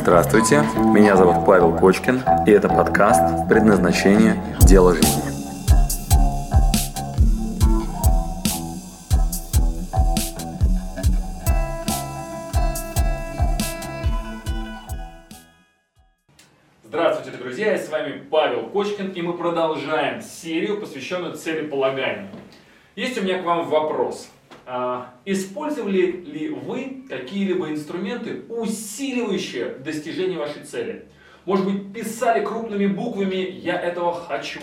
Здравствуйте, меня зовут Павел Кочкин, и это подкаст «Предназначение. Дело жизни». Здравствуйте, друзья, я с вами Павел Кочкин, и мы продолжаем серию, посвященную целеполаганию. Есть у меня к вам вопрос. А, использовали ли вы какие-либо инструменты, усиливающие достижение вашей цели? Может быть, писали крупными буквами «я этого хочу»,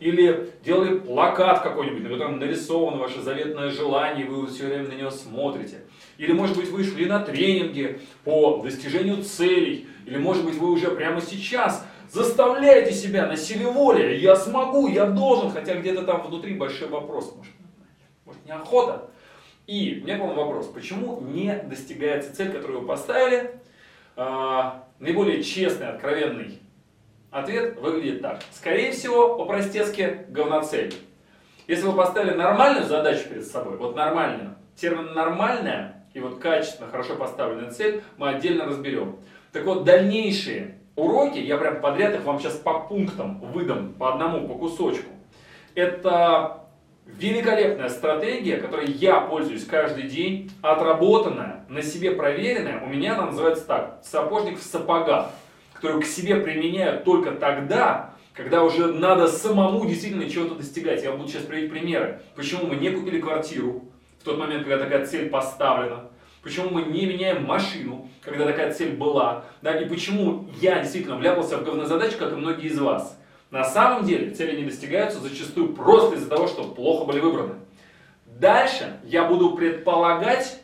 или делали плакат какой-нибудь, на котором нарисовано ваше заветное желание, и вы все время на него смотрите. Или, может быть, вы шли на тренинги по достижению целей. Или, может быть, вы уже прямо сейчас заставляете себя на силе воли. Я смогу, я должен. Хотя где-то там внутри большой вопрос. Может, может неохота? И у меня к вам вопрос. Почему не достигается цель, которую вы поставили? А, наиболее честный, откровенный ответ выглядит так. Скорее всего, по-простецки, говноцель. Если вы поставили нормальную задачу перед собой, вот нормальную, термин «нормальная» и вот качественно, хорошо поставленная цель мы отдельно разберем. Так вот, дальнейшие уроки, я прям подряд их вам сейчас по пунктам выдам, по одному, по кусочку. Это великолепная стратегия, которой я пользуюсь каждый день, отработанная, на себе проверенная. У меня она называется так, сапожник в сапогах, которую к себе применяю только тогда, когда уже надо самому действительно чего-то достигать. Я буду сейчас приводить примеры. Почему мы не купили квартиру в тот момент, когда такая цель поставлена. Почему мы не меняем машину, когда такая цель была. Да, и почему я действительно вляпался в говнозадачу, как и многие из вас. На самом деле цели не достигаются зачастую просто из-за того, что плохо были выбраны. Дальше я буду предполагать,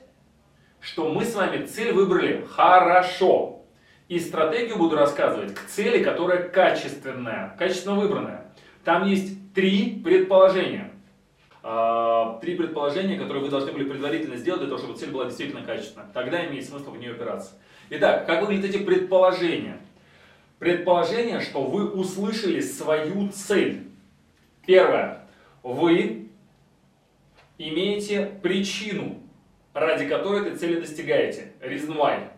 что мы с вами цель выбрали хорошо. И стратегию буду рассказывать к цели, которая качественная, качественно выбранная. Там есть три предположения. А, три предположения, которые вы должны были предварительно сделать для того, чтобы цель была действительно качественная. Тогда имеет смысл в нее опираться. Итак, как выглядят эти предположения? Предположение, что вы услышали свою цель. Первое. Вы имеете причину, ради которой этой цели достигаете. Reason why.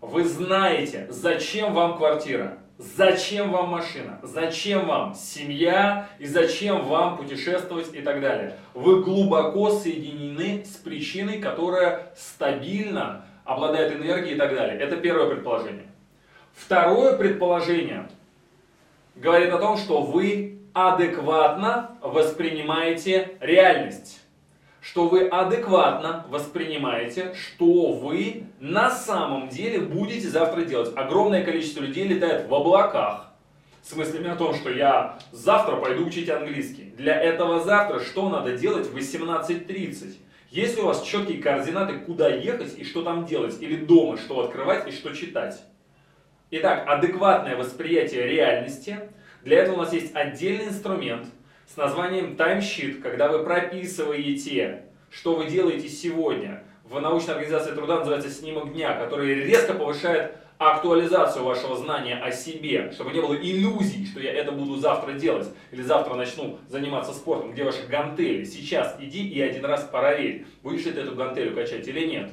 Вы знаете, зачем вам квартира, зачем вам машина, зачем вам семья и зачем вам путешествовать и так далее. Вы глубоко соединены с причиной, которая стабильно обладает энергией и так далее. Это первое предположение. Второе предположение говорит о том, что вы адекватно воспринимаете реальность. Что вы адекватно воспринимаете, что вы на самом деле будете завтра делать. Огромное количество людей летает в облаках с мыслями о том, что я завтра пойду учить английский. Для этого завтра что надо делать в 18.30? Есть ли у вас четкие координаты, куда ехать и что там делать? Или дома что открывать и что читать? Итак, адекватное восприятие реальности. Для этого у нас есть отдельный инструмент с названием таймшит, когда вы прописываете, что вы делаете сегодня. В научной организации труда называется снимок дня, который резко повышает актуализацию вашего знания о себе, чтобы не было иллюзий, что я это буду завтра делать, или завтра начну заниматься спортом, где ваши гантели. Сейчас иди и один раз проверь, будешь ли ты эту гантелю качать или нет.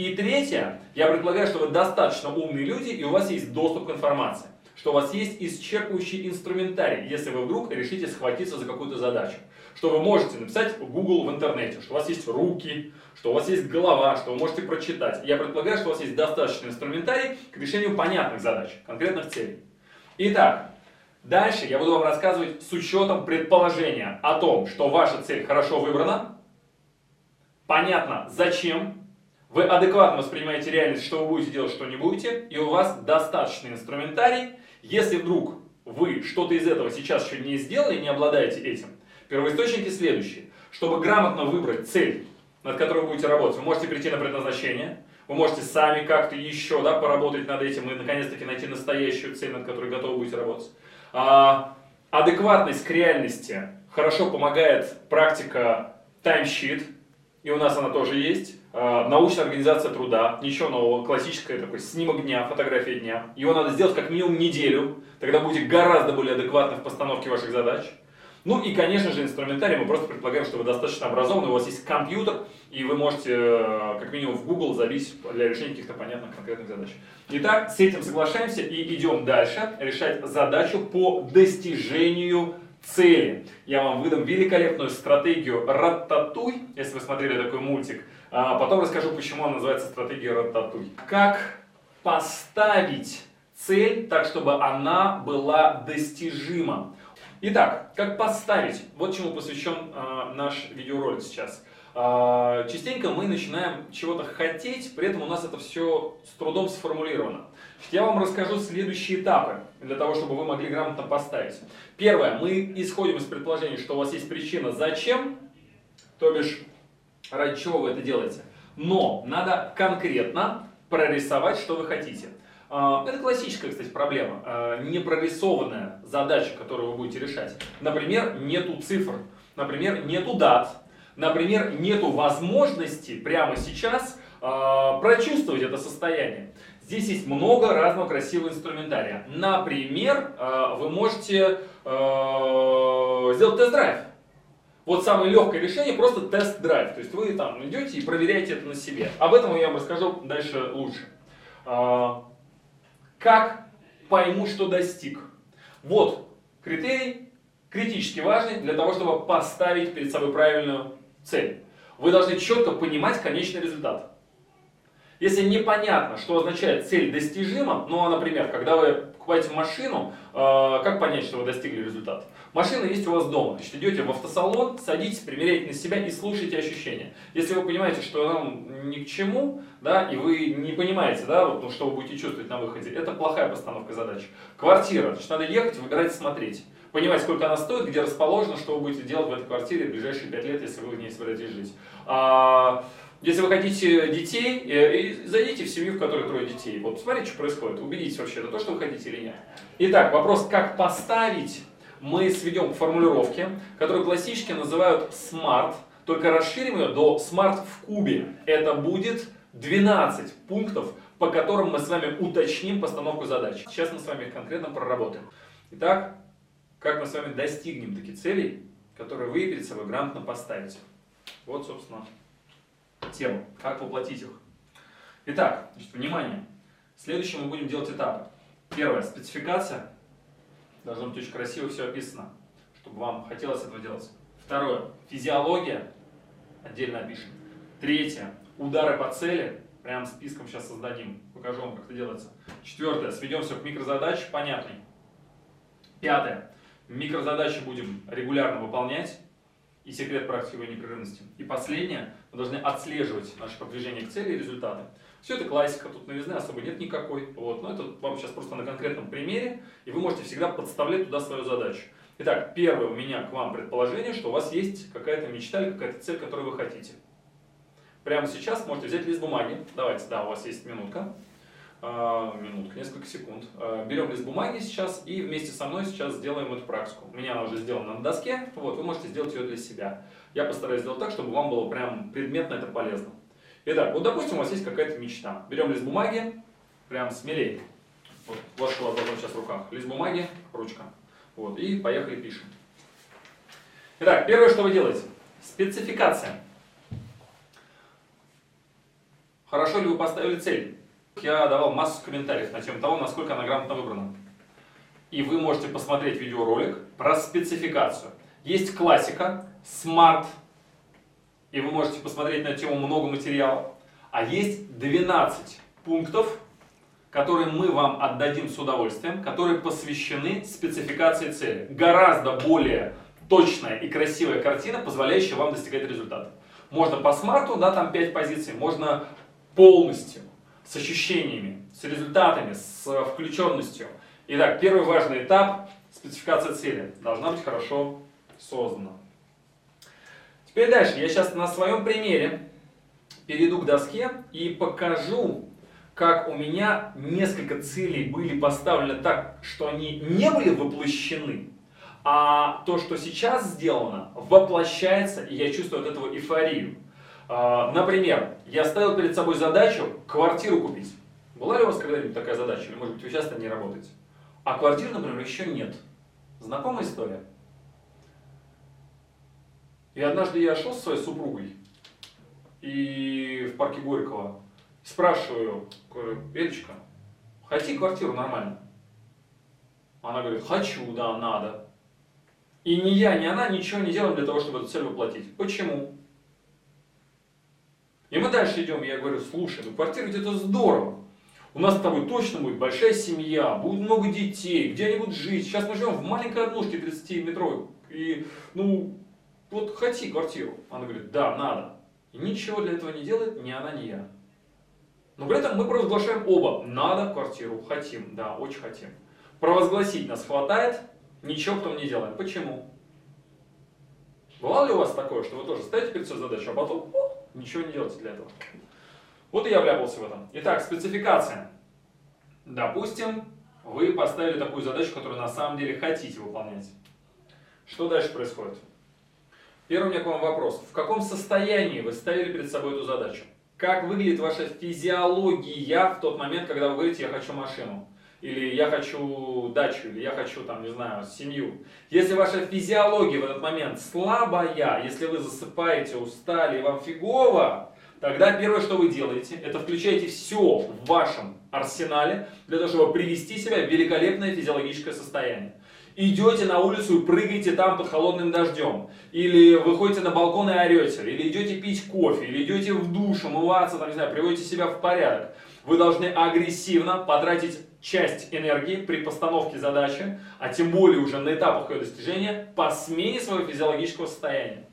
И третье, я предполагаю, что вы достаточно умные люди и у вас есть доступ к информации. Что у вас есть исчерпывающий инструментарий, если вы вдруг решите схватиться за какую-то задачу. Что вы можете написать в Google в интернете, что у вас есть руки, что у вас есть голова, что вы можете прочитать. Я предполагаю, что у вас есть достаточный инструментарий к решению понятных задач, конкретных целей. Итак, дальше я буду вам рассказывать с учетом предположения о том, что ваша цель хорошо выбрана, понятно зачем, вы адекватно воспринимаете реальность, что вы будете делать, что не будете, и у вас достаточный инструментарий. Если вдруг вы что-то из этого сейчас еще не сделали, не обладаете этим, первоисточники следующие. Чтобы грамотно выбрать цель, над которой вы будете работать, вы можете прийти на предназначение, вы можете сами как-то еще да, поработать над этим и наконец-таки найти настоящую цель, над которой готовы будете работать. А, адекватность к реальности хорошо помогает практика таймшит, и у нас она тоже есть. А, научная организация труда, ничего нового, классическое такой снимок дня, фотография дня. Его надо сделать как минимум неделю, тогда будете гораздо более адекватны в постановке ваших задач. Ну и, конечно же, инструментарий. Мы просто предполагаем, что вы достаточно образованы, у вас есть компьютер, и вы можете, э, как минимум, в Google забить для решения каких-то понятных конкретных задач. Итак, с этим соглашаемся и идем дальше решать задачу по достижению цели. Я вам выдам великолепную стратегию «Рататуй», если вы смотрели такой мультик. А потом расскажу, почему она называется стратегия «Рататуй». Как поставить цель так, чтобы она была достижима. Итак, как поставить? Вот чему посвящен э, наш видеоролик сейчас. Э, частенько мы начинаем чего-то хотеть, при этом у нас это все с трудом сформулировано. Я вам расскажу следующие этапы, для того, чтобы вы могли грамотно поставить. Первое, мы исходим из предположения, что у вас есть причина «зачем», то бишь ради чего вы это делаете. Но надо конкретно прорисовать, что вы хотите. А, это классическая, кстати, проблема. А, непрорисованная задача, которую вы будете решать. Например, нету цифр, например, нету дат, например, нету возможности прямо сейчас а, прочувствовать это состояние. Здесь есть много разного красивого инструментария. Например, вы можете сделать тест-драйв. Вот самое легкое решение просто тест-драйв. То есть вы там идете и проверяете это на себе. Об этом я вам расскажу дальше лучше. Как пойму, что достиг? Вот критерий, критически важный для того, чтобы поставить перед собой правильную цель. Вы должны четко понимать конечный результат. Если непонятно, что означает цель достижима, ну, а, например, когда вы покупаете машину, э, как понять, что вы достигли результата? Машина есть у вас дома. Значит, идете в автосалон, садитесь, примеряете на себя и слушайте ощущения. Если вы понимаете, что вам ни к чему, да, и вы не понимаете, да, вот, ну, что вы будете чувствовать на выходе, это плохая постановка задач. Квартира. Значит, надо ехать, выбирать, смотреть. Понимать, сколько она стоит, где расположена, что вы будете делать в этой квартире в ближайшие 5 лет, если вы в ней собираетесь жить. А, если вы хотите детей, э, зайдите в семью, в которой трое детей. Вот посмотрите, что происходит. Убедитесь вообще, это то, что вы хотите или нет. Итак, вопрос, как поставить, мы сведем к формулировке, которую классически называют SMART, только расширим ее до SMART в кубе. Это будет 12 пунктов, по которым мы с вами уточним постановку задач. Сейчас мы с вами конкретно проработаем. Итак, как мы с вами достигнем таких целей, которые вы перед собой грамотно поставите. Вот, собственно, тему, как воплотить их. Итак, значит, внимание. Следующим мы будем делать этапы. Первое, спецификация. Должно быть очень красиво все описано, чтобы вам хотелось этого делать. Второе, физиология. Отдельно опишем. Третье, удары по цели. Прям списком сейчас создадим. Покажу вам, как это делается. Четвертое, сведем все к микрозадаче, понятной. Пятое, микрозадачи будем регулярно выполнять и секрет практики непрерывности. И последнее, мы должны отслеживать наше продвижение к цели и результаты. Все это классика, тут новизны особо нет никакой. Вот. Но это вам сейчас просто на конкретном примере, и вы можете всегда подставлять туда свою задачу. Итак, первое у меня к вам предположение, что у вас есть какая-то мечта или какая-то цель, которую вы хотите. Прямо сейчас можете взять лист бумаги. Давайте, да, у вас есть минутка. А, минутка, несколько секунд. А, берем лист бумаги сейчас и вместе со мной сейчас сделаем эту практику. У меня она уже сделана на доске, вот, вы можете сделать ее для себя. Я постараюсь сделать так, чтобы вам было прям предметно это полезно. Итак, вот допустим у вас есть какая-то мечта. Берем лист бумаги, прям смелее. Вот, что у сейчас в руках. Лист бумаги, ручка. Вот, и поехали пишем. Итак, первое, что вы делаете. Спецификация. Хорошо ли вы поставили цель? Я давал массу комментариев на тему того, насколько она грамотно выбрана. И вы можете посмотреть видеоролик про спецификацию. Есть классика, Smart, и вы можете посмотреть на тему много материала. А есть 12 пунктов, которые мы вам отдадим с удовольствием, которые посвящены спецификации цели. Гораздо более точная и красивая картина, позволяющая вам достигать результата. Можно по смарту, да, там 5 позиций, можно полностью с ощущениями, с результатами, с включенностью. Итак, первый важный этап – спецификация цели. Должна быть хорошо создана. Теперь дальше. Я сейчас на своем примере перейду к доске и покажу, как у меня несколько целей были поставлены так, что они не были воплощены, а то, что сейчас сделано, воплощается, и я чувствую от этого эйфорию. А, например, я ставил перед собой задачу квартиру купить. Была ли у вас когда-нибудь такая задача? Или, может быть, вы часто не работаете? А квартиры, например, еще нет. Знакомая история? И однажды я шел со своей супругой и в парке Горького спрашиваю, говорю, Элечка, хоти квартиру нормально? Она говорит, хочу, да, надо. И ни я, ни она ничего не делаем для того, чтобы эту цель воплотить. Почему? И мы дальше идем, я говорю, слушай, ну квартира где-то здорово. У нас с тобой точно будет большая семья, будет много детей, где они будут жить. Сейчас мы живем в маленькой однушке 30 метровой. И, ну, вот хоти квартиру. Она говорит, да, надо. И ничего для этого не делает ни она, ни я. Но при этом мы провозглашаем оба, надо квартиру, хотим, да, очень хотим. Провозгласить нас хватает, ничего потом не делаем. Почему? Бывало ли у вас такое, что вы тоже ставите перед собой задачу, а потом о, ничего не делаете для этого? Вот и я вляпался в этом. Итак, спецификация. Допустим, вы поставили такую задачу, которую на самом деле хотите выполнять. Что дальше происходит? Первый у меня к вам вопрос. В каком состоянии вы ставили перед собой эту задачу? Как выглядит ваша физиология в тот момент, когда вы говорите «я хочу машину»? Или «я хочу дачу», или «я хочу, там, не знаю, семью». Если ваша физиология в этот момент слабая, если вы засыпаете, устали, вам фигово, тогда первое, что вы делаете, это включаете все в вашем арсенале для того, чтобы привести себя в великолепное физиологическое состояние идете на улицу и прыгаете там под холодным дождем, или выходите на балкон и орете, или идете пить кофе, или идете в душ, умываться, там, не знаю, приводите себя в порядок, вы должны агрессивно потратить часть энергии при постановке задачи, а тем более уже на этапах ее достижения, по смене своего физиологического состояния.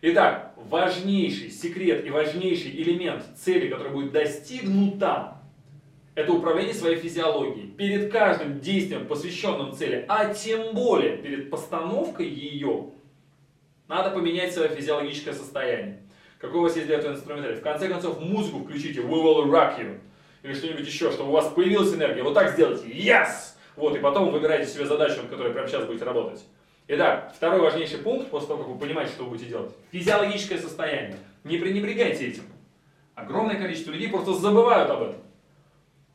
Итак, важнейший секрет и важнейший элемент цели, который будет достигнута, это управление своей физиологией. Перед каждым действием, посвященным цели, а тем более перед постановкой ее, надо поменять свое физиологическое состояние. Какой у вас есть для этого инструментарий? В конце концов, музыку включите We Will Rock You. Или что-нибудь еще, чтобы у вас появилась энергия. Вот так сделайте. Yes! Вот, и потом выбираете себе задачу, над которой прямо сейчас будете работать. Итак, второй важнейший пункт, после того, как вы понимаете, что вы будете делать. Физиологическое состояние. Не пренебрегайте этим. Огромное количество людей просто забывают об этом.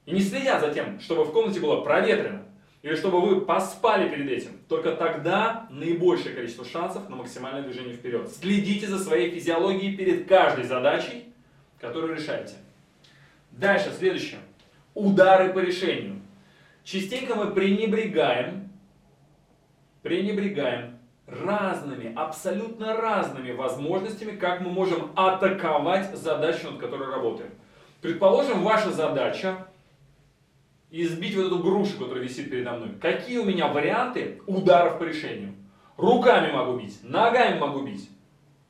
И не следят за тем, чтобы в комнате было проветрено, или чтобы вы поспали перед этим. Только тогда наибольшее количество шансов на максимальное движение вперед. Следите за своей физиологией перед каждой задачей, которую решаете. Дальше, следующее. Удары по решению. Частенько мы пренебрегаем, пренебрегаем разными, абсолютно разными возможностями, как мы можем атаковать задачу, над которой работаем. Предположим, ваша задача и сбить вот эту грушу, которая висит передо мной. Какие у меня варианты ударов по решению? Руками могу бить, ногами могу бить.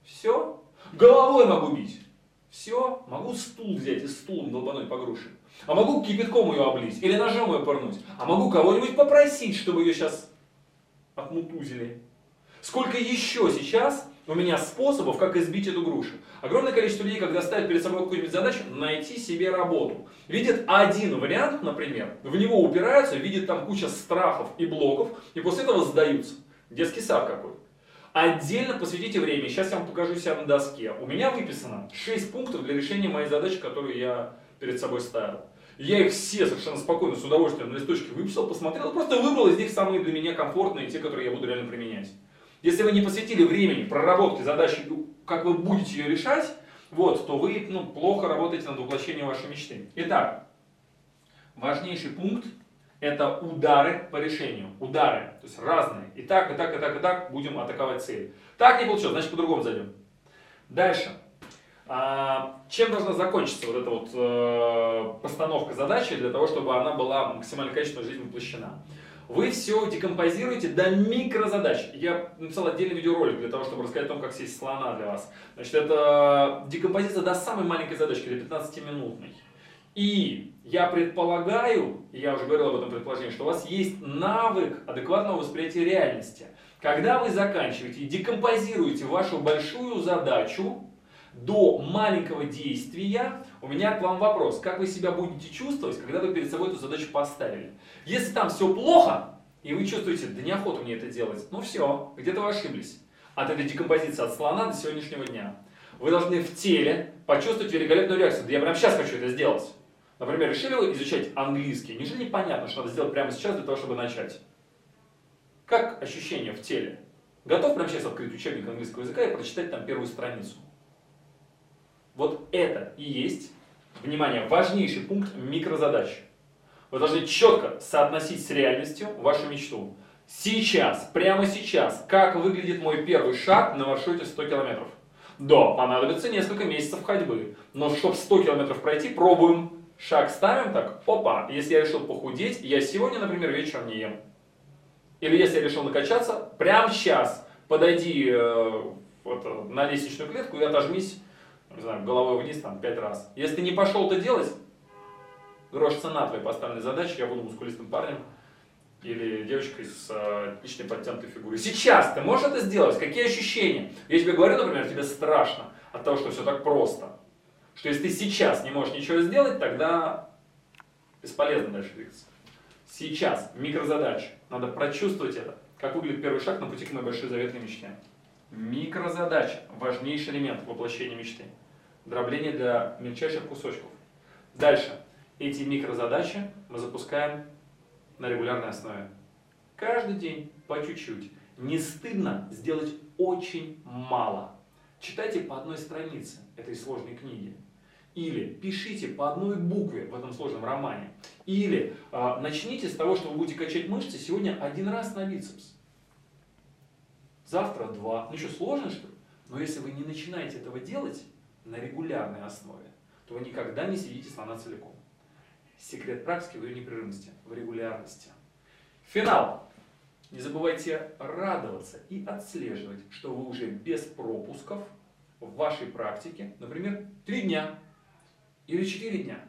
Все. Головой могу бить. Все. Могу стул взять и стулом долбануть по груше. А могу кипятком ее облить или ножом ее пырнуть. А могу кого-нибудь попросить, чтобы ее сейчас отмутузили. Сколько еще сейчас у меня способов, как избить эту грушу. Огромное количество людей, когда ставят перед собой какую-нибудь задачу, найти себе работу. Видят один вариант, например, в него упираются, видят там куча страхов и блоков, и после этого сдаются. Детский сад какой. Отдельно посвятите время. Сейчас я вам покажу себя на доске. У меня выписано 6 пунктов для решения моей задачи, которую я перед собой ставил. Я их все совершенно спокойно, с удовольствием на листочке выписал, посмотрел, просто выбрал из них самые для меня комфортные, те, которые я буду реально применять. Если вы не посвятили времени проработке задачи, как вы будете ее решать, вот, то вы ну, плохо работаете над воплощением вашей мечты. Итак, важнейший пункт – это удары по решению. Удары, то есть разные. И так, и так, и так, и так будем атаковать цель. Так не получилось, значит по-другому зайдем. Дальше. А, чем должна закончиться вот эта вот э, постановка задачи для того, чтобы она была максимально качественно жизнь воплощена? Вы все декомпозируете до микрозадач. Я написал отдельный видеоролик для того, чтобы рассказать о том, как съесть слона для вас. Значит, это декомпозиция до самой маленькой задачки, до 15-минутной. И я предполагаю, я уже говорил об этом предположении, что у вас есть навык адекватного восприятия реальности. Когда вы заканчиваете и декомпозируете вашу большую задачу, до маленького действия, у меня к вам вопрос. Как вы себя будете чувствовать, когда вы перед собой эту задачу поставили? Если там все плохо, и вы чувствуете, да неохота мне это делать, ну все, где-то вы ошиблись. От этой декомпозиции от слона до сегодняшнего дня. Вы должны в теле почувствовать великолепную реакцию. Да я прямо сейчас хочу это сделать. Например, решили вы изучать английский. Неужели непонятно, что надо сделать прямо сейчас для того, чтобы начать? Как ощущение в теле? Готов прямо сейчас открыть учебник английского языка и прочитать там первую страницу. Вот это и есть, внимание, важнейший пункт микрозадач. Вы должны четко соотносить с реальностью вашу мечту. Сейчас, прямо сейчас, как выглядит мой первый шаг на маршруте 100 километров? Да, понадобится несколько месяцев ходьбы. Но чтобы 100 километров пройти, пробуем. Шаг ставим так, опа, если я решил похудеть, я сегодня, например, вечером не ем. Или если я решил накачаться, прямо сейчас подойди э, вот, на лестничную клетку и отожмись не знаю, головой вниз там пять раз. Если ты не пошел это делать, грош цена твоей поставленной задачи, я буду мускулистым парнем или девочкой с э, отличной подтянутой фигурой. Сейчас ты можешь это сделать? Какие ощущения? Я тебе говорю, например, тебе страшно от того, что все так просто. Что если ты сейчас не можешь ничего сделать, тогда бесполезно дальше двигаться. Сейчас, микрозадача. Надо прочувствовать это. Как выглядит первый шаг на пути к моей большой заветной мечте. Микрозадача – важнейший элемент воплощения мечты. Дробление для мельчайших кусочков. Дальше. Эти микрозадачи мы запускаем на регулярной основе. Каждый день по чуть-чуть. Не стыдно сделать очень мало. Читайте по одной странице этой сложной книги. Или пишите по одной букве в этом сложном романе. Или э, начните с того, что вы будете качать мышцы сегодня один раз на бицепс. Завтра два. Ну что, сложно что ли? Но если вы не начинаете этого делать на регулярной основе, то вы никогда не сидите слона целиком. Секрет практики в ее непрерывности, в регулярности. Финал. Не забывайте радоваться и отслеживать, что вы уже без пропусков в вашей практике, например, три дня, или четыре дня,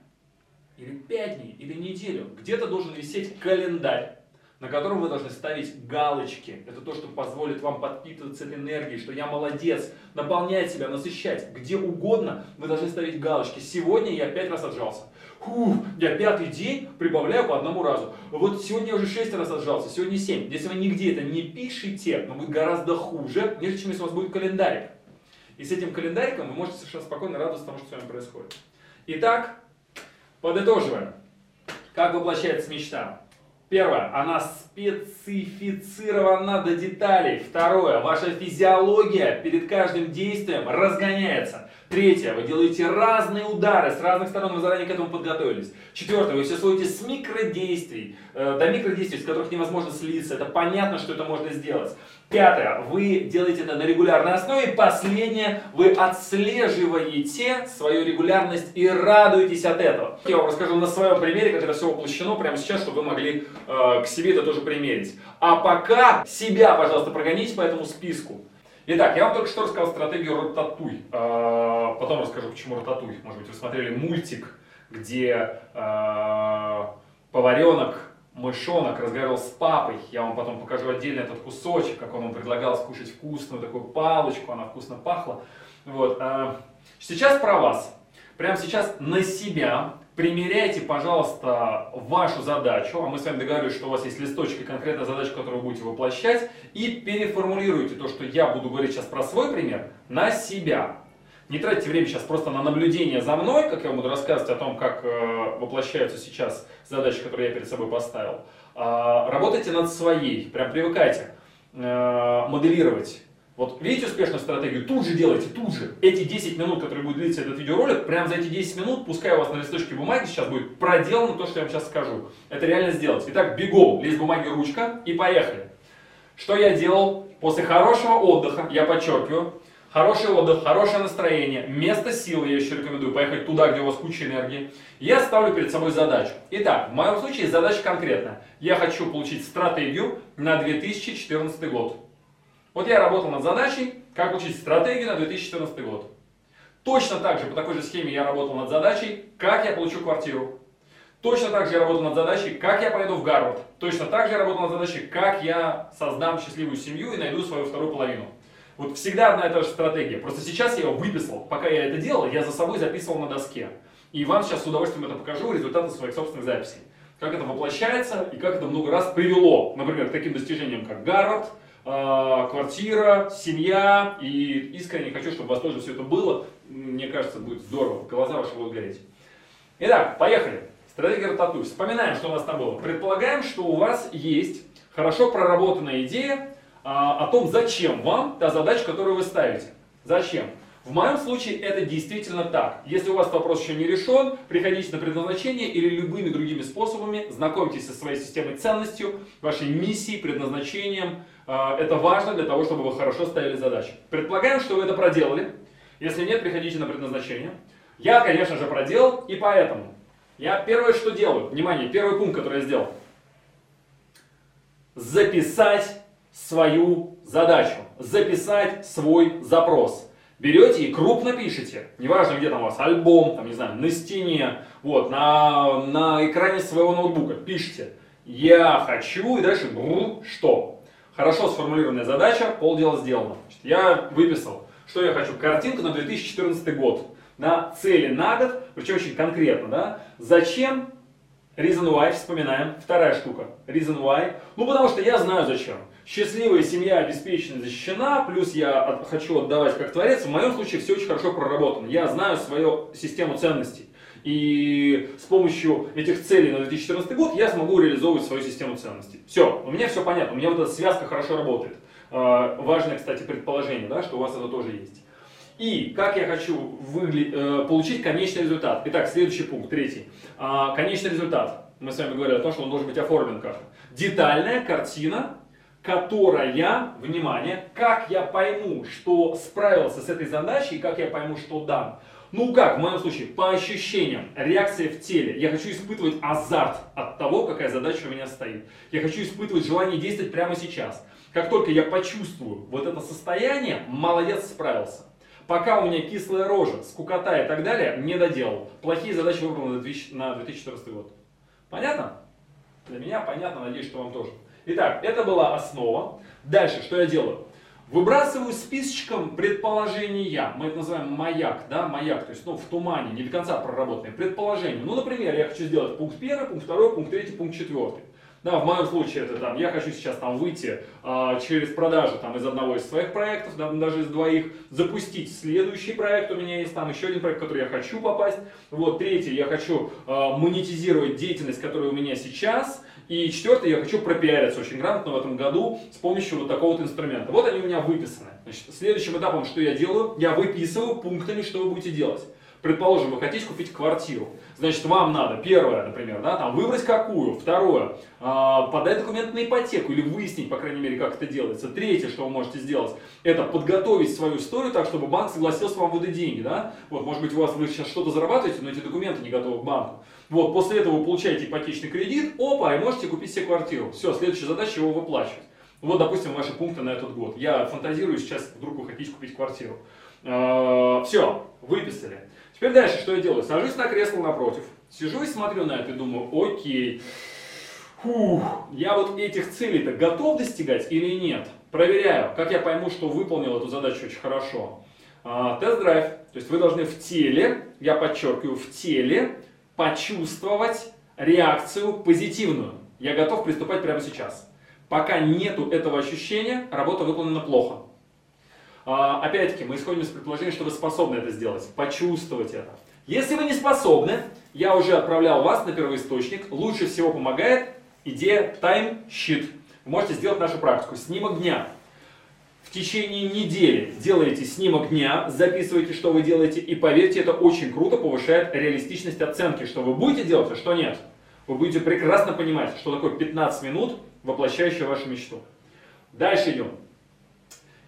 или пять дней, или неделю. Где-то должен висеть календарь на котором вы должны ставить галочки. Это то, что позволит вам подпитываться энергией, что я молодец, наполнять себя, насыщать. Где угодно вы должны ставить галочки. Сегодня я пять раз отжался. Фух, я пятый день прибавляю по одному разу. Вот сегодня я уже шесть раз отжался, сегодня семь. Если вы нигде это не пишете, но будет гораздо хуже, нежели чем если у вас будет календарик. И с этим календариком вы можете совершенно спокойно радоваться тому, что с вами происходит. Итак, подытоживаем. Как воплощается мечта? Первое, она специфицирована до деталей. Второе, ваша физиология перед каждым действием разгоняется. Третье, вы делаете разные удары, с разных сторон вы заранее к этому подготовились. Четвертое, вы все сводите с микродействий, э, до микродействий, с которых невозможно слиться. Это понятно, что это можно сделать. Пятое, вы делаете это на регулярной основе. Последнее, вы отслеживаете свою регулярность и радуетесь от этого. Я вам расскажу на своем примере, как это все воплощено прямо сейчас, чтобы вы могли э, к себе это тоже примерить. А пока себя, пожалуйста, прогоните по этому списку. Итак, я вам только что рассказал стратегию Рататуй. Э, потом расскажу, почему Рататуй. Может быть, вы смотрели мультик, где э, поваренок мышонок разговаривал с папой. Я вам потом покажу отдельно этот кусочек, как он ему предлагал скушать вкусную такую палочку, она вкусно пахла. Вот. А, сейчас про вас. Прямо сейчас на себя примеряйте, пожалуйста, вашу задачу, а мы с вами договорились, что у вас есть листочек и конкретная задача, которую вы будете воплощать, и переформулируйте то, что я буду говорить сейчас про свой пример, на себя. Не тратьте время сейчас просто на наблюдение за мной, как я буду рассказывать о том, как э, воплощаются сейчас задачи, которые я перед собой поставил. Э, работайте над своей, прям привыкайте э, моделировать. Вот видите успешную стратегию, тут же делайте, тут же. Эти 10 минут, которые будет длиться этот видеоролик, прям за эти 10 минут, пускай у вас на листочке бумаги сейчас будет проделано то, что я вам сейчас скажу. Это реально сделать. Итак, бегом, лист бумаги, ручка и поехали. Что я делал после хорошего отдыха, я подчеркиваю, хороший отдых, хорошее настроение, место силы, я еще рекомендую поехать туда, где у вас куча энергии. Я ставлю перед собой задачу. Итак, в моем случае задача конкретная. Я хочу получить стратегию на 2014 год. Вот я работал над задачей, как получить стратегию на 2014 год. Точно так же, по такой же схеме я работал над задачей, как я получу квартиру. Точно так же я работал над задачей, как я поеду в Гарвард. Точно так же я работал над задачей, как я создам счастливую семью и найду свою вторую половину. Вот всегда одна и та же стратегия. Просто сейчас я его выписал. Пока я это делал, я за собой записывал на доске. И вам сейчас с удовольствием это покажу, результаты своих собственных записей. Как это воплощается и как это много раз привело, например, к таким достижениям, как Гарвард, квартира, семья. И искренне хочу, чтобы у вас тоже все это было. Мне кажется, будет здорово. Глаза ваши будут гореть. Итак, поехали. Стратегия Рататуй. Вспоминаем, что у нас там было. Предполагаем, что у вас есть хорошо проработанная идея а, о том, зачем вам та задача, которую вы ставите. Зачем? В моем случае это действительно так. Если у вас вопрос еще не решен, приходите на предназначение или любыми другими способами, знакомьтесь со своей системой ценностью, вашей миссией, предназначением. А, это важно для того, чтобы вы хорошо ставили задачи. Предполагаем, что вы это проделали. Если нет, приходите на предназначение. Я, конечно же, проделал, и поэтому я первое, что делаю, внимание, первый пункт, который я сделал. Записать свою задачу, записать свой запрос. Берете и крупно пишете, неважно где там у вас, альбом, там, не знаю, на стене, вот, на, на экране своего ноутбука, пишите, я хочу, и дальше что. Хорошо сформулированная задача, полдела сделано. Значит, я выписал, что я хочу, картинку на 2014 год, на цели на год, причем очень конкретно, да, зачем, reason why, вспоминаем, вторая штука, reason why, ну потому что я знаю зачем счастливая семья обеспечена, защищена, плюс я от, хочу отдавать как творец, в моем случае все очень хорошо проработано. Я знаю свою систему ценностей. И с помощью этих целей на 2014 год я смогу реализовывать свою систему ценностей. Все, у меня все понятно, у меня вот эта связка хорошо работает. Э, важное, кстати, предположение, да, что у вас это тоже есть. И как я хочу выгля... э, получить конечный результат. Итак, следующий пункт, третий. Э, конечный результат. Мы с вами говорили о том, что он должен быть оформлен как детальная картина которая, внимание, как я пойму, что справился с этой задачей, как я пойму, что дам. Ну как, в моем случае, по ощущениям, реакция в теле. Я хочу испытывать азарт от того, какая задача у меня стоит. Я хочу испытывать желание действовать прямо сейчас. Как только я почувствую вот это состояние, молодец, справился. Пока у меня кислая рожа, скукота и так далее, не доделал. Плохие задачи выбрал на 2014 год. Понятно? Для меня понятно, надеюсь, что вам тоже. Итак, это была основа. Дальше, что я делаю? Выбрасываю списочком предположения. Мы это называем маяк, да, маяк, то есть, ну, в тумане, не до конца проработанные предположения. Ну, например, я хочу сделать пункт первый, пункт второй, пункт третий, пункт четвертый. Да, в моем случае это там, я хочу сейчас там выйти э, через продажу там из одного из своих проектов, да, даже из двоих, запустить следующий проект, у меня есть там еще один проект, в который я хочу попасть. Вот, третий, я хочу э, монетизировать деятельность, которая у меня сейчас, и четвертое, я хочу пропиариться очень грамотно в этом году с помощью вот такого вот инструмента. Вот они у меня выписаны. Значит, следующим этапом, что я делаю, я выписываю пунктами, что вы будете делать. Предположим, вы хотите купить квартиру. Значит, вам надо, первое, например, да, там, выбрать какую, второе, э, подать документ на ипотеку или выяснить, по крайней мере, как это делается. Третье, что вы можете сделать, это подготовить свою историю так, чтобы банк согласился вам выдать деньги. Да? Вот, может быть, у вас вы сейчас что-то зарабатываете, но эти документы не готовы к банку. Вот, после этого вы получаете ипотечный кредит, опа, и можете купить себе квартиру. Все, следующая задача его выплачивать. Вот, допустим, ваши пункты на этот год. Я фантазирую, сейчас вдруг вы хотите купить квартиру. Э, все, выписали. Теперь дальше, что я делаю? Сажусь на кресло напротив, сижу и смотрю на это и думаю, окей, фух, я вот этих целей-то готов достигать или нет? Проверяю, как я пойму, что выполнил эту задачу очень хорошо. А, тест-драйв, то есть вы должны в теле, я подчеркиваю, в теле почувствовать реакцию позитивную. Я готов приступать прямо сейчас. Пока нету этого ощущения, работа выполнена плохо. А, опять-таки, мы исходим из предположения, что вы способны это сделать, почувствовать это. Если вы не способны, я уже отправлял вас на первоисточник. Лучше всего помогает идея Sheet. Вы можете сделать нашу практику. Снимок дня. Течение недели делаете снимок дня, записывайте, что вы делаете, и поверьте, это очень круто повышает реалистичность оценки, что вы будете делать, а что нет. Вы будете прекрасно понимать, что такое 15 минут, воплощающие вашу мечту. Дальше идем.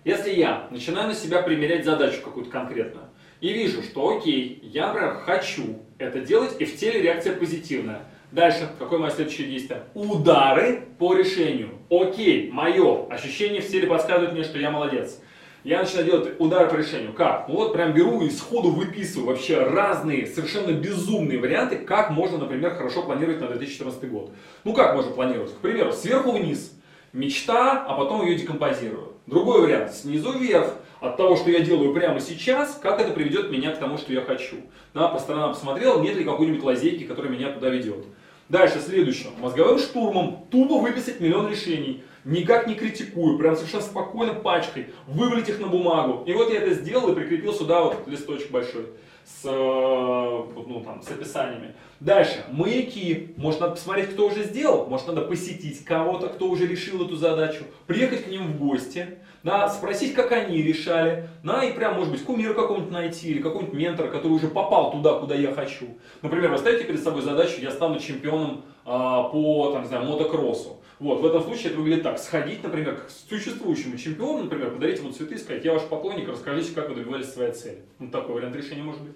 Если я начинаю на себя примерять задачу какую-то конкретную, и вижу, что окей, я, например, хочу это делать, и в теле реакция позитивная. Дальше, какое мое следующее действие? Удары по решению. Окей, мое ощущение в теле подсказывает мне, что я молодец. Я начинаю делать удары по решению. Как? Ну вот прям беру и сходу выписываю вообще разные, совершенно безумные варианты, как можно, например, хорошо планировать на 2014 год. Ну как можно планировать? К примеру, сверху вниз. Мечта, а потом ее декомпозирую. Другой вариант, снизу вверх, от того, что я делаю прямо сейчас, как это приведет меня к тому, что я хочу. Да, по сторонам посмотрел, нет ли какой-нибудь лазейки, которая меня туда ведет. Дальше, следующее. Мозговым штурмом тупо выписать миллион решений. Никак не критикую, прям совершенно спокойно пачкой, вывалить их на бумагу. И вот я это сделал и прикрепил сюда вот листочек большой с, э, ну, там, с описаниями. Дальше, маяки. Может, надо посмотреть, кто уже сделал. Может, надо посетить кого-то, кто уже решил эту задачу. Приехать к ним в гости. Да, спросить, как они решали. Да, и прям, может быть, кумира какого-нибудь найти. Или какого-нибудь ментора, который уже попал туда, куда я хочу. Например, вы ставите перед собой задачу, я стану чемпионом а, по, там, не знаю, мотокроссу. Вот, в этом случае это выглядит так. Сходить, например, к существующему чемпиону, например, подарить ему цветы и сказать, я ваш поклонник, расскажите, как вы добивались своей цели. Ну, такой вариант решения может быть.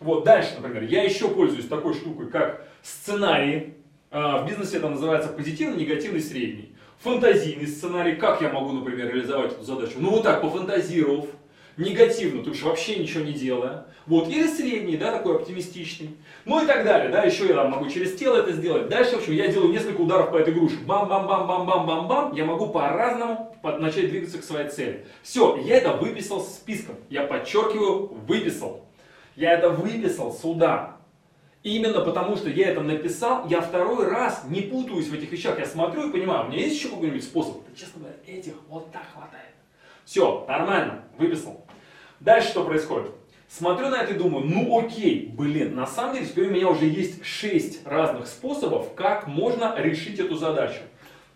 Вот, дальше, например, я еще пользуюсь такой штукой, как сценарии. А, в бизнесе это называется позитивный, негативный, средний. Фантазийный сценарий, как я могу, например, реализовать эту задачу? Ну вот так, пофантазировав, негативно, то есть вообще ничего не делая. Вот, или средний, да, такой оптимистичный. Ну и так далее, да, еще я там могу через тело это сделать. Дальше, в общем, я делаю несколько ударов по этой груше. Бам-бам-бам-бам-бам-бам-бам. Я могу по-разному начать двигаться к своей цели. Все, я это выписал списком. Я подчеркиваю, выписал. Я это выписал сюда. Именно потому, что я это написал, я второй раз не путаюсь в этих вещах. Я смотрю и понимаю, у меня есть еще какой-нибудь способ? Да, честно говоря, этих вот так хватает. Все, нормально, выписал. Дальше что происходит? Смотрю на это и думаю, ну окей, блин, на самом деле теперь у меня уже есть 6 разных способов, как можно решить эту задачу.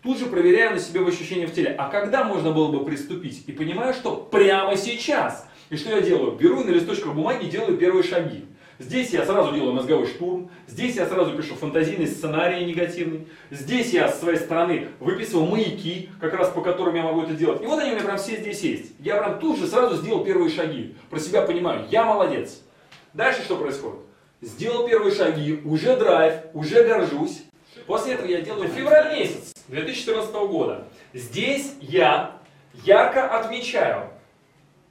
Тут же проверяю на себе в ощущении в теле, а когда можно было бы приступить? И понимаю, что прямо сейчас. И что я делаю? Беру и на листочках бумаги делаю первые шаги. Здесь я сразу делаю мозговой штурм, здесь я сразу пишу фантазийный сценарий негативный, здесь я с своей стороны выписывал маяки, как раз по которым я могу это делать. И вот они у меня прям все здесь есть. Я прям тут же сразу сделал первые шаги. Про себя понимаю, я молодец. Дальше что происходит? Сделал первые шаги, уже драйв, уже горжусь. После этого я делаю февраль месяц 2014 года. Здесь я ярко отмечаю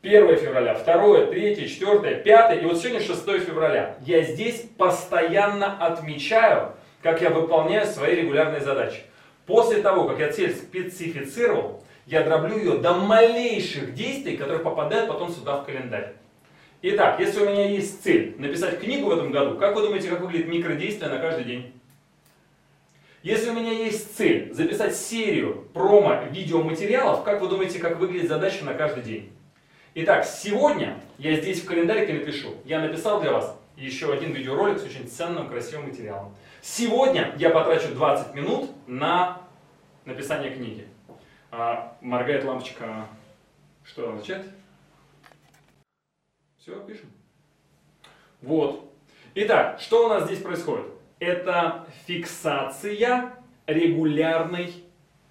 1 февраля, 2, 3, 4, 5 и вот сегодня 6 февраля. Я здесь постоянно отмечаю, как я выполняю свои регулярные задачи. После того, как я цель специфицировал, я дроблю ее до малейших действий, которые попадают потом сюда в календарь. Итак, если у меня есть цель написать книгу в этом году, как вы думаете, как выглядит микродействие на каждый день? Если у меня есть цель записать серию промо-видеоматериалов, как вы думаете, как выглядит задача на каждый день? Итак, сегодня я здесь в календарике напишу. Я написал для вас еще один видеоролик с очень ценным, красивым материалом. Сегодня я потрачу 20 минут на написание книги. А, моргает лампочка. Что означает? Все, пишем. Вот. Итак, что у нас здесь происходит? Это фиксация регулярной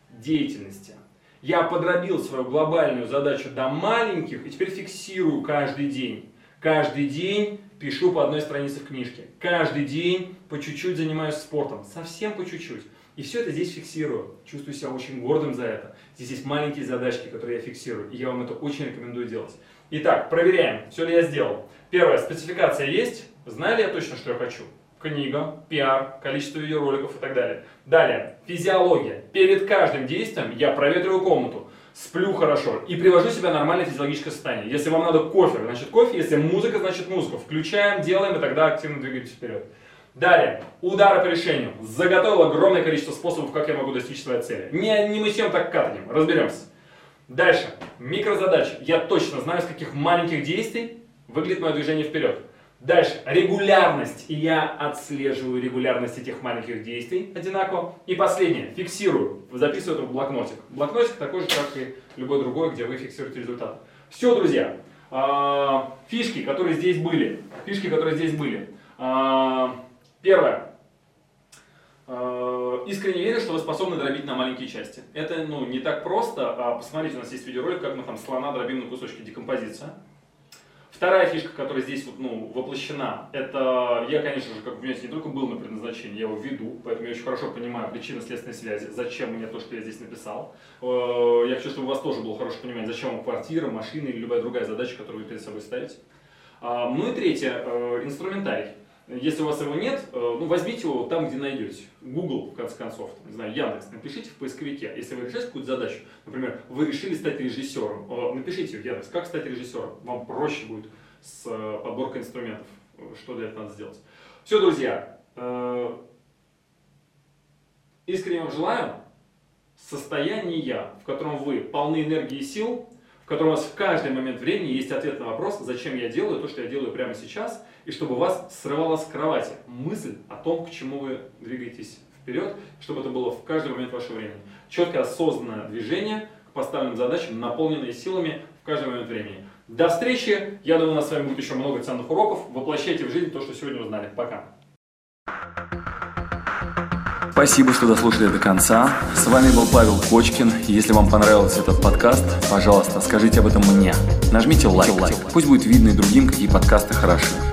деятельности. Я подробил свою глобальную задачу до маленьких и теперь фиксирую каждый день. Каждый день пишу по одной странице в книжке. Каждый день по чуть-чуть занимаюсь спортом. Совсем по чуть-чуть. И все это здесь фиксирую. Чувствую себя очень гордым за это. Здесь есть маленькие задачки, которые я фиксирую. И я вам это очень рекомендую делать. Итак, проверяем, все ли я сделал. Первое, спецификация есть. Знаю ли я точно, что я хочу? Книга, пиар, количество видеороликов и так далее. Далее, физиология. Перед каждым действием я проветриваю комнату, сплю хорошо и привожу себя в нормальное физиологическое состояние. Если вам надо кофе, значит кофе, если музыка, значит музыка. Включаем, делаем и тогда активно двигаемся вперед. Далее, удары по решению. Заготовил огромное количество способов, как я могу достичь своей цели. Не, не мы всем так катанем, разберемся. Дальше, микрозадачи. Я точно знаю, с каких маленьких действий выглядит мое движение вперед. Дальше, регулярность. И я отслеживаю регулярность этих маленьких действий одинаково. И последнее, фиксирую, записываю это в блокнотик. Блокнотик такой же, как и любой другой, где вы фиксируете результат. Все, друзья. А, фишки, которые здесь были. Фишки, которые здесь были. А, первое. А, искренне верю, что вы способны дробить на маленькие части. Это ну, не так просто. Посмотрите, у нас есть видеоролик, как мы там слона дробим на кусочки декомпозиция. Вторая фишка, которая здесь вот, ну, воплощена, это я, конечно же, как в не только был на предназначении, я его веду, поэтому я очень хорошо понимаю причинно-следственные связи, зачем мне то, что я здесь написал. Э, я хочу, чтобы у вас тоже было хорошее понимание, зачем вам квартира, машина или любая другая задача, которую вы перед собой ставите. А, ну и третье, э, инструментарий. Если у вас его нет, э, ну возьмите его там, где найдете. Google, в конце концов, не знаю, Яндекс, напишите в поисковике. Если вы решаете какую-то задачу, например, вы решили стать режиссером, э, напишите в Яндекс, как стать режиссером. Вам проще будет с э, подборкой инструментов, что для этого надо сделать. Все, друзья, искренне вам желаю состояния, в котором вы полны энергии и сил, в котором у вас в каждый момент времени есть ответ на вопрос, зачем я делаю то, что я делаю прямо сейчас, и чтобы вас срывало с кровати мысль о том, к чему вы двигаетесь вперед, чтобы это было в каждый момент вашего времени. Четкое осознанное движение к поставленным задачам, наполненные силами в каждый момент времени. До встречи. Я думаю, у нас с вами будет еще много ценных уроков. Воплощайте в жизнь то, что сегодня узнали. Пока. Спасибо, что дослушали до конца. С вами был Павел Кочкин. Если вам понравился этот подкаст, пожалуйста, скажите об этом мне. Нажмите лайк. Пусть будет видно и другим, какие подкасты хороши.